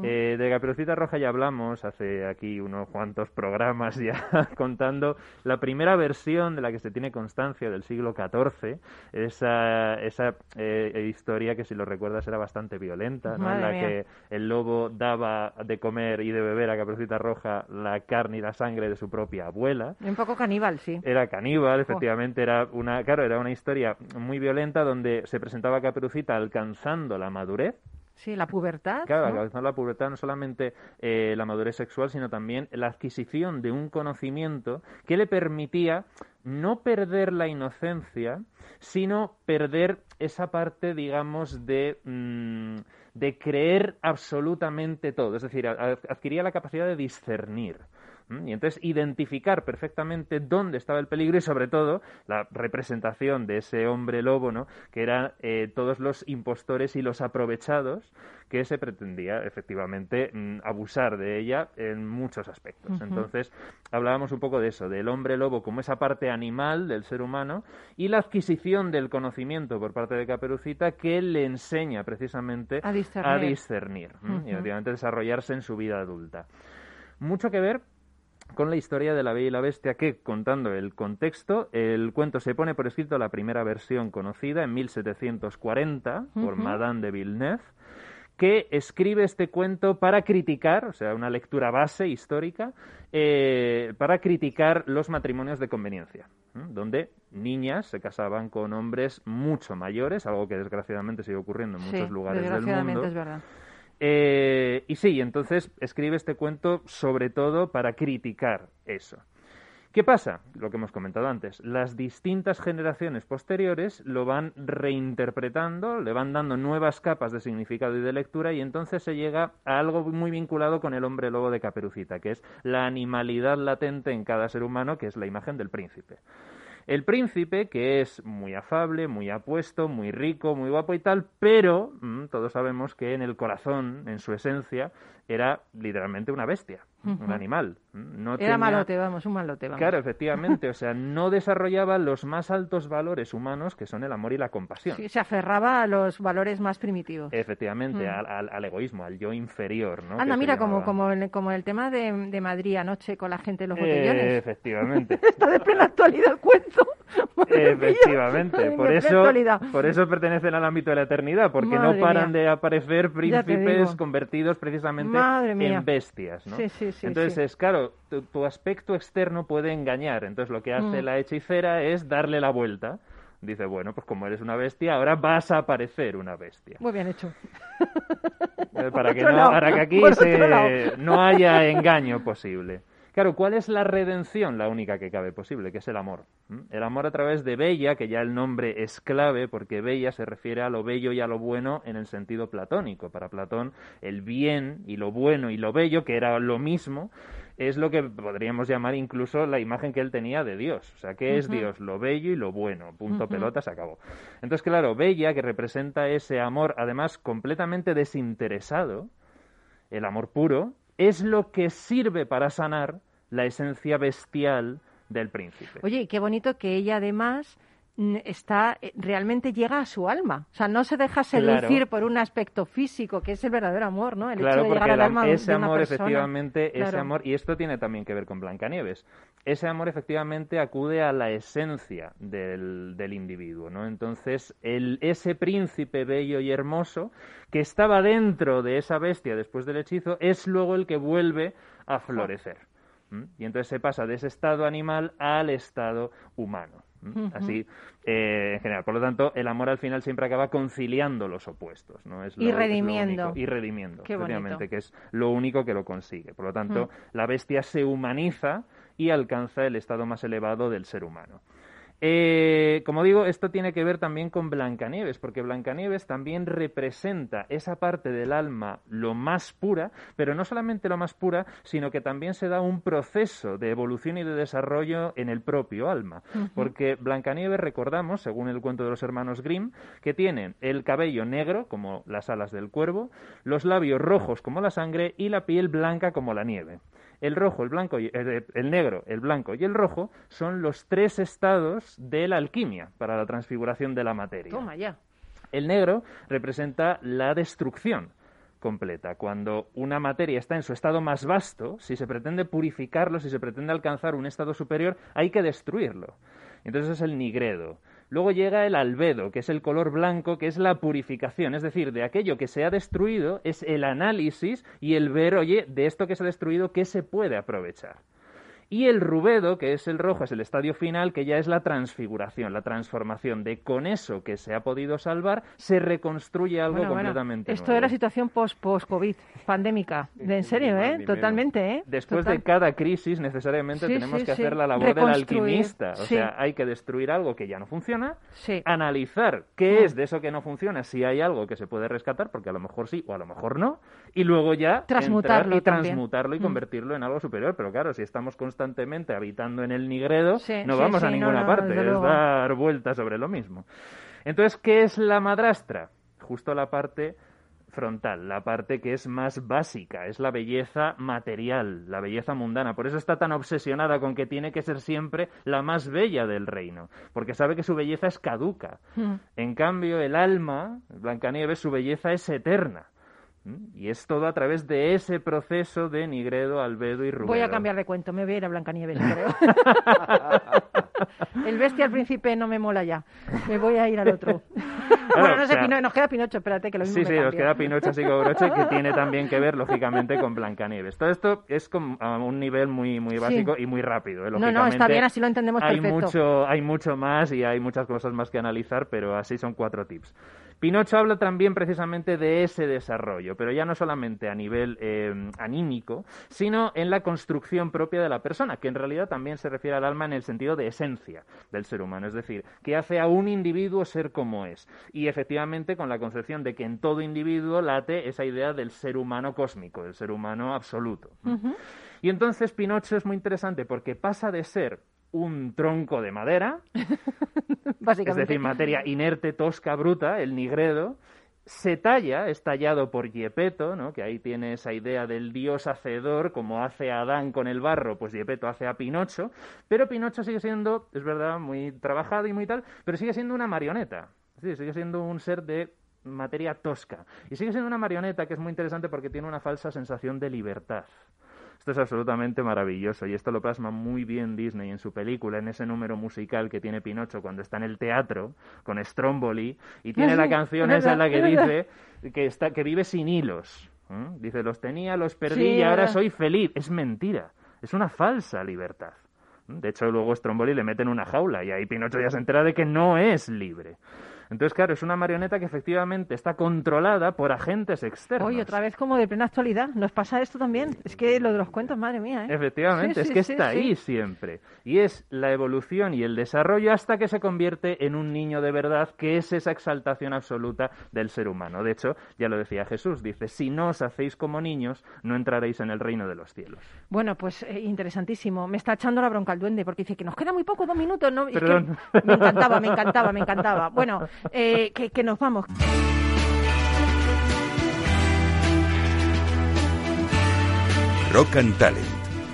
Eh, de Caperucita Roja ya hablamos hace aquí unos cuantos programas ya contando la primera versión de la que se tiene constancia del siglo XIV, esa, esa eh, historia que si lo recuerdas era bastante violenta, ¿no? en la mía. que el lobo daba de comer y de beber a Caperucita Roja la carne y la sangre de su propia abuela. Un poco caníbal, sí. Era caníbal, efectivamente, era una, claro, era una historia muy violenta donde se presentaba a Caperucita alcanzando la madurez, Sí, la pubertad. Claro, ¿no? alcanzando la pubertad no solamente eh, la madurez sexual, sino también la adquisición de un conocimiento que le permitía no perder la inocencia, sino perder esa parte, digamos, de, mm, de creer absolutamente todo. Es decir, adquiría la capacidad de discernir. Y entonces identificar perfectamente dónde estaba el peligro y sobre todo la representación de ese hombre lobo, ¿no? que eran eh, todos los impostores y los aprovechados que se pretendía efectivamente abusar de ella en muchos aspectos. Entonces hablábamos un poco de eso, del hombre lobo como esa parte animal del ser humano y la adquisición del conocimiento por parte de Caperucita que le enseña precisamente A discernir. discernir, ¿m? y efectivamente desarrollarse en su vida adulta. Mucho que ver con la historia de la Bella y la Bestia que, contando el contexto, el cuento se pone por escrito la primera versión conocida en 1740 por Ujú. Madame de Villeneuve, que escribe este cuento para criticar, o sea, una lectura base histórica, eh, para criticar los matrimonios de conveniencia, ¿m? donde niñas se casaban con hombres mucho mayores, algo que desgraciadamente sigue ocurriendo en Sí, muchos lugares del mundo. es verdad. Eh, y sí, entonces escribe este cuento sobre todo para criticar eso. ¿Qué pasa? Lo que hemos comentado antes. Las distintas generaciones posteriores lo van reinterpretando, le van dando nuevas capas de significado y de lectura y entonces se llega a algo muy vinculado con el hombre lobo de Caperucita, que es la animalidad latente en cada ser humano, que es la imagen del príncipe. El príncipe, que es muy afable, muy apuesto, muy rico, muy guapo y tal, pero mm, todos sabemos que en el corazón, en su esencia, era literalmente una bestia, un animal. No Era tenía- malote, vamos, un malote, vamos. Claro, efectivamente, o sea, no desarrollaba los más altos valores humanos que son el amor y la compasión. Sí, se aferraba a los valores más primitivos. Efectivamente, Mm. al, al- al egoísmo, al yo inferior, ¿no? Anda, Que mira, como, como, el, como el tema de, de Madrid anoche con la gente en los Eh, botellones. efectivamente. Está de plena actualidad el cuento. Madre. Efectivamente, por eso, actualidad. por eso pertenecen al ámbito de la eternidad, porque Madre no paran mía. de aparecer príncipes convertidos precisamente en bestias, ¿no? Sí, sí, sí, Entonces sí. Claro, tu, tu aspecto externo puede engañar, entonces lo que hace Mm. la hechicera es darle la vuelta. Dice, bueno, pues como eres una bestia, ahora vas a parecer una bestia. Muy bien hecho. Eh, para que, no, lado, para que aquí se- no haya engaño posible. Claro, ¿cuál es la redención? La única que cabe posible, que es el amor. El amor a través de Bella, que ya el nombre es clave, porque Bella se refiere a lo bello y a lo bueno en el sentido platónico. Para Platón, el bien y lo bueno y lo bello, que era lo mismo, es lo que podríamos llamar incluso la imagen que él tenía de Dios. O sea, ¿qué es. Dios? Lo bello y lo bueno. Punto pelota, se acabó. Entonces, claro, Bella, que representa ese amor, además completamente desinteresado, el amor puro, es lo que sirve para sanar la esencia bestial del príncipe. Oye, qué bonito que ella además está eh, realmente llega a su alma. O sea, no se deja seducir Claro. por un aspecto físico, que es el verdadero amor, ¿no? El claro, hecho de porque llegar al alma de ese una amor, persona. efectivamente, ese amor, y esto tiene también que ver con Blancanieves, ese amor efectivamente acude a la esencia del, del individuo, ¿no? Entonces, el, ese príncipe bello y hermoso que estaba dentro de esa bestia después del hechizo es luego el que vuelve a florecer. Y entonces se pasa de ese estado animal al estado humano. Así, eh, en general. Por lo tanto, el amor al final siempre acaba conciliando los opuestos, ¿no? Es Y lo- es lo redimiendo. único. y redimiendo, efectivamente, que es lo único que lo consigue. Por lo tanto, Mm. la bestia se humaniza y alcanza el estado más elevado del ser humano. Eh, como digo, esto tiene que ver también con Blancanieves, porque Blancanieves también representa esa parte del alma lo más pura, pero no solamente lo más pura, sino que también se da un proceso de evolución y de desarrollo en el propio alma. Porque Blancanieves, recordamos, según el cuento de los hermanos Grimm, que tienen el cabello negro, como las alas del cuervo, los labios rojos como la sangre y la piel blanca como la nieve. El rojo, el blanco, y, eh, el negro, el blanco y el rojo son los tres estados de la alquimia para la transfiguración de la materia. Toma ya. El negro representa la destrucción completa. Cuando una materia está en su estado más vasto, si se pretende purificarlo, si se pretende alcanzar un estado superior, hay que destruirlo. Entonces es el nigredo. Luego llega el albedo, que es el color blanco, que es la purificación, es decir, de aquello que se ha destruido es el análisis y el ver, oye, de esto que se ha destruido, ¿qué se puede aprovechar? Y el rubedo, que es el rojo, es el estadio final, que ya es la transfiguración, la transformación de con eso que se ha podido salvar, se reconstruye algo Bueno, bueno, completamente Esto nuevo. es la situación post- post-COVID, pandémica. De, en serio, ¿eh? Totalmente, ¿eh? Después Total. de cada crisis, necesariamente Sí, tenemos sí, que sí. hacer la labor del alquimista. O sea, hay que destruir algo que ya no funciona, analizar qué Mm. es de eso que no funciona, si hay algo que se puede rescatar, porque a lo mejor sí o a lo mejor no, y luego ya Transmutarlo y también. transmutarlo y Mm. convertirlo en algo superior. Pero claro, si estamos constantemente habitando en el nigredo, Sí, no sí, vamos a sí, ninguna no, parte, es dar vueltas sobre lo mismo. Entonces, ¿qué es la madrastra? Justo la parte frontal, la parte que es más básica, es la belleza material, la belleza mundana. Por eso está tan obsesionada con que tiene que ser siempre la más bella del reino, porque sabe que su belleza es caduca. Mm. En cambio, el alma, Blancanieves, su belleza es eterna. Y es todo a través de ese proceso de nigredo, albedo y rubedo. Voy a cambiar de cuento, me voy a ir a Blancanieves, creo. El bestia al príncipe no me mola ya. Me voy a ir al otro. bueno, no o sé, sea- Pino- nos queda Pinocho, espérate que lo mismo Sí, me sí, nos queda Pinocho así como broche, que tiene también que ver, lógicamente, con Blancanieves. Todo esto es con- a un nivel muy, muy Sí. básico y muy rápido. ¿eh? No, no, está bien, así lo entendemos hay perfecto. mucho, hay mucho más y hay muchas cosas más que analizar, pero así son cuatro tips. Pinocho habla también precisamente de ese desarrollo, pero ya no solamente a nivel eh, anímico, sino en la construcción propia de la persona, que en realidad también se refiere al alma en el sentido de esencia del ser humano, es decir, que hace a un individuo ser como es. Y efectivamente con la concepción de que en todo individuo late esa idea del ser humano cósmico, del ser humano absoluto. Y entonces Pinocho es muy interesante porque pasa de ser un tronco de madera, es decir, materia inerte, tosca, bruta, el nigredo, se talla, es tallado por Gepetto, ¿no? que ahí tiene esa idea del dios hacedor, como hace a Adán con el barro, pues Gepetto hace a Pinocho, pero Pinocho sigue siendo, es verdad, muy trabajado y muy tal, pero sigue siendo una marioneta, sigue siendo un ser de materia tosca. Y sigue siendo una marioneta que es muy interesante porque tiene una falsa sensación de libertad. Esto es absolutamente maravilloso y esto lo plasma muy bien Disney en su película, en ese número musical que tiene Pinocho cuando está en el teatro con Stromboli y tiene la canción es esa en la que dice que, está, que vive sin hilos. ¿eh? Dice, los tenía, los perdí Sí, y ahora soy feliz. Es mentira, es una falsa libertad. De hecho, luego Stromboli le mete en una jaula y ahí Pinocho ya se entera de que no es libre. Entonces, claro, es una marioneta que efectivamente está controlada por agentes externos. Oye, otra vez como de plena actualidad. Nos pasa esto también. Es que lo de los cuentos, madre mía, ¿eh? Efectivamente, Sí, es sí, que sí, está ahí siempre. Y es la evolución y el desarrollo hasta que se convierte en un niño de verdad, que es esa exaltación absoluta del ser humano. De hecho, ya lo decía Jesús, dice, si no os hacéis como niños, no entraréis en el reino de los cielos. Bueno, pues eh, interesantísimo. Me está echando la bronca el duende porque dice que nos queda muy poco, dos minutos. ¿no? Es que Perdón. me encantaba, me encantaba, me encantaba. Bueno, eh, que, que nos vamos. Rock and Talent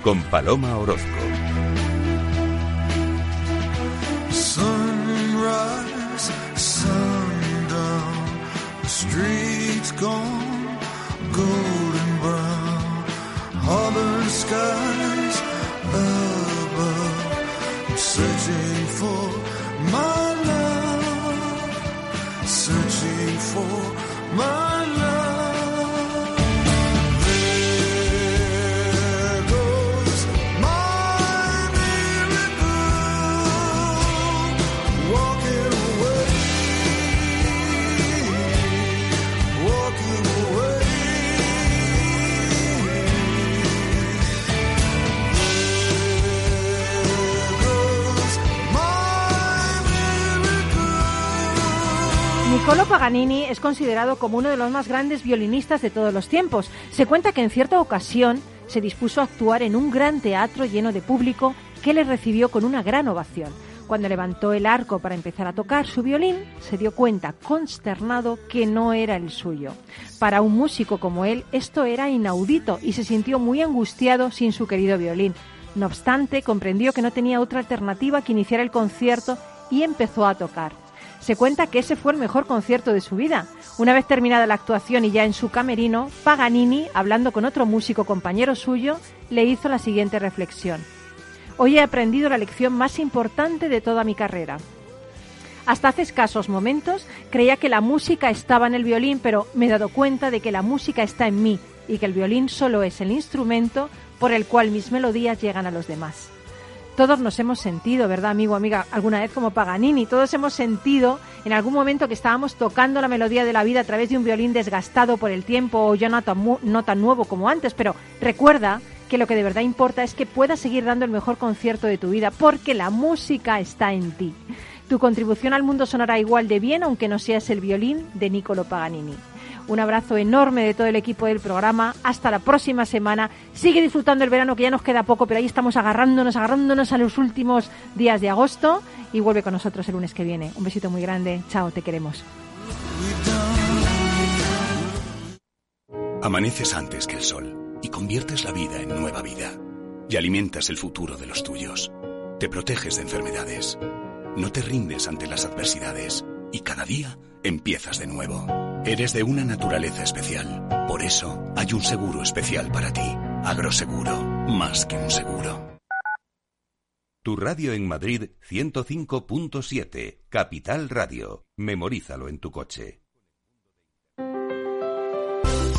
con Paloma Orozco. Sunrise, sundown, the streets gone golden brown, harbor skies my Niccolo Paganini es considerado como uno de los más grandes violinistas de todos los tiempos. Se cuenta que en cierta ocasión se dispuso a actuar en un gran teatro lleno de público que le recibió con una gran ovación. Cuando levantó el arco para empezar a tocar su violín, se dio cuenta, consternado, que no era el suyo. Para un músico como él, esto era inaudito y se sintió muy angustiado sin su querido violín. No obstante, comprendió que no tenía otra alternativa que iniciar el concierto y empezó a tocar. Se cuenta que ese fue el mejor concierto de su vida. Una vez terminada la actuación y ya en su camerino, Paganini, hablando con otro músico compañero suyo, le hizo la siguiente reflexión. Hoy he aprendido la lección más importante de toda mi carrera. Hasta hace escasos momentos creía que la música estaba en el violín, pero me he dado cuenta de que la música está en mí y que el violín solo es el instrumento por el cual mis melodías llegan a los demás. Todos nos hemos sentido, ¿verdad, amigo, amiga? Alguna vez como Paganini, todos hemos sentido en algún momento que estábamos tocando la melodía de la vida a través de un violín desgastado por el tiempo o ya no tan, no tan nuevo como antes, pero recuerda que lo que de verdad importa es que puedas seguir dando el mejor concierto de tu vida, porque la música está en ti. Tu contribución al mundo sonará igual de bien, aunque no seas el violín de Niccolo Paganini. Un abrazo enorme de todo el equipo del programa. Hasta la próxima semana. Sigue disfrutando el verano, que ya nos queda poco, pero ahí estamos agarrándonos, agarrándonos a los últimos días de agosto. Y vuelve con nosotros el lunes que viene. Un besito muy grande. Chao, te queremos. Amaneces antes que el sol y conviertes la vida en nueva vida. Y alimentas el futuro de los tuyos. Te proteges de enfermedades. No te rindes ante las adversidades. Y cada día empiezas de nuevo. Eres de una naturaleza especial. Por eso hay un seguro especial para ti. Agroseguro. Más que un seguro. Tu radio en Madrid 105.7, Capital Radio. Memorízalo en tu coche.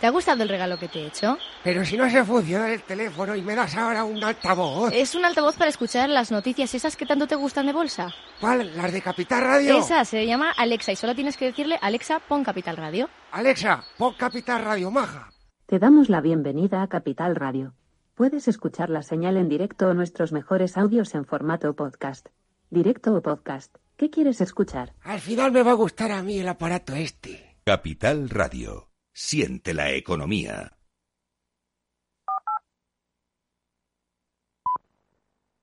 ¿te ha gustado el regalo que te he hecho? pero si no se funciona el teléfono y me das ahora un altavoz. Es un altavoz para escuchar las noticias esas que tanto te gustan de bolsa. ¿Cuál? ¿Las de Capital Radio? Esa se llama Alexa y solo tienes que decirle Alexa, pon Capital Radio. Alexa, pon Capital Radio, maja. Te damos la bienvenida a Capital Radio. Puedes escuchar la señal en directo o nuestros mejores audios en formato podcast. Directo o podcast. ¿Qué quieres escuchar? Al final me va a gustar a mí el aparato este. Capital Radio. Siente la economía.